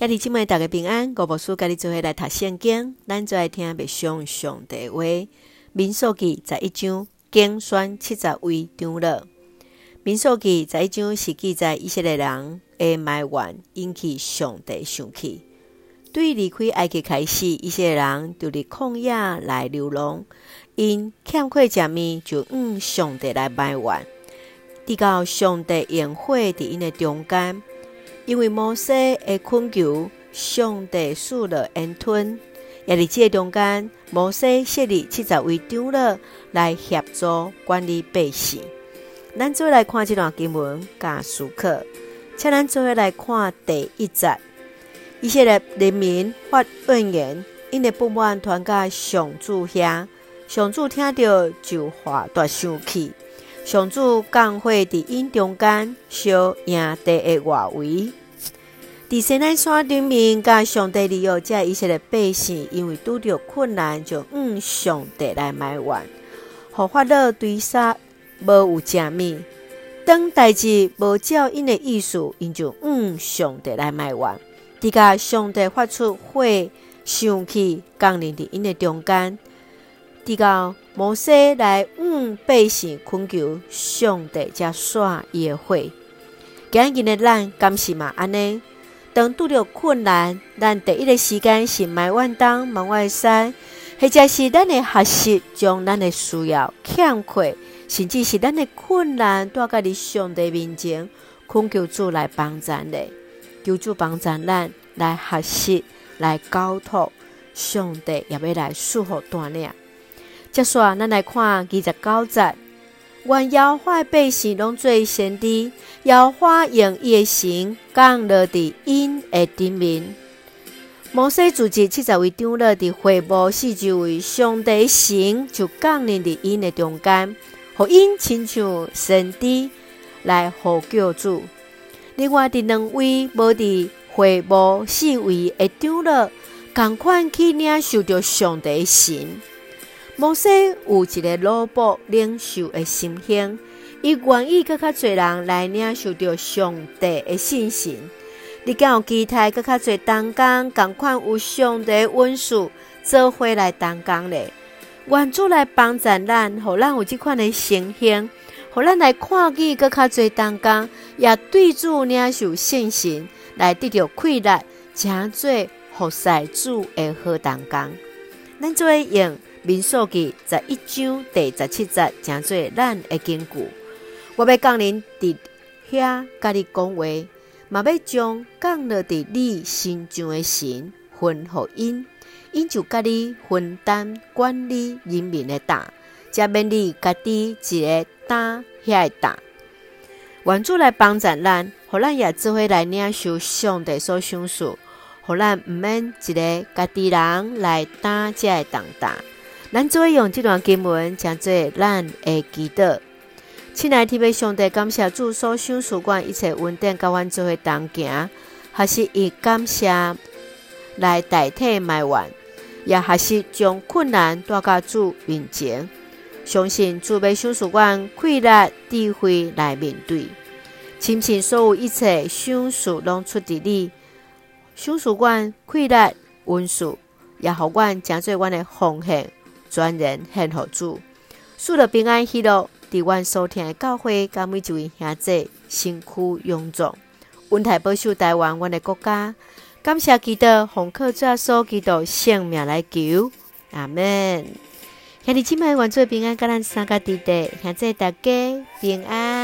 兄弟姊妹大家平安，我无事甲你做伙来读圣经，咱最爱听别上上帝话。民数记十一章精选七十位长老。民数记十一章是记载以色列人的埋怨引起上帝生气。对离开埃及开始，以色列人就伫旷野来流浪，因欠缺食物，就向上帝来埋怨。直到上帝焰火伫因的中间。因为摩西的困求，上帝赐了恩吞，也伫这中间，摩西设立七十位长老来协助管理百姓。咱做来看这段经文，加思考，请咱做来看第一节。以色列人民发怨言，因为不满传到上主遐，上主听到就发大生气。上主降火伫因中间，烧赢地的外围。伫西奈山顶面，甲上帝利用这以色列百姓，因为拄着困难，就向上帝来埋怨。互法老追杀，无有食物。当代志无照因的意思，因就向上帝来埋怨。直到上帝发出火，生气降临伫因的中间。直到摩西来向百姓恳求，上帝才煞伊的火。今日的咱敢是嘛安尼？当拄着困难，咱第一个时间是埋怨东埋怨西，或者是咱的学习将咱的需要欠缺，甚至是咱的困难带到你上帝面前，恳求主来帮咱的，求主帮助咱来学习，来交托，上帝也要来赐福带领。接下，咱来看二十九节，愿耶和华百姓拢做先知，耶和华用伊的神降落伫因的顶面。摩西召集七十位长老伫会幕四周围，上帝神就降临伫因的中间，互因亲像先知来呼救主。另外，伫两位无伫会幕四围的长老，共款去领受着上帝神。摩西有一个奴仆领袖的心胸，伊愿意更较侪人来领受着上帝的信心。你敢有期待更较侪同工，共款有上帝恩赐做伙来同工咧？愿主来帮助咱，互咱有这款的心胸，互咱来看见更较侪同工，也对主领受信心，来得到快乐，成做服侍主的好同工。咱做用。民数记十一章第十七节，诚做咱的根据。我要降临伫遐，甲你讲话，嘛要将降落伫你身上的神分予因，因就甲你分担管理人民的担，才免你家己一个担遐个担。愿主来帮助咱，互咱也做伙来领受上帝所赏赐，互咱毋免一个家己人来担遮个重担。咱做用这段经文，将做咱的祈祷。亲爱的天父上帝，感谢主所赏赐阮一切恩典，甲阮做伙同行，还是以感谢来代替埋怨，也还是将困难带到主面前，相信主要赏赐阮快乐智慧来面对。亲信所有一切赏赐拢出伫你，赏赐阮快乐恩赐，也互阮将做阮的奉献。专人献佛主，祝了平安喜乐，伫阮所听的教会，甲每一位兄弟身躯勇壮，温台保守台湾，阮的国家。感谢基督，奉靠主耶稣基督性命来求，阿门。兄弟姊妹，愿做平安，甲咱三个弟弟，兄弟大家平安。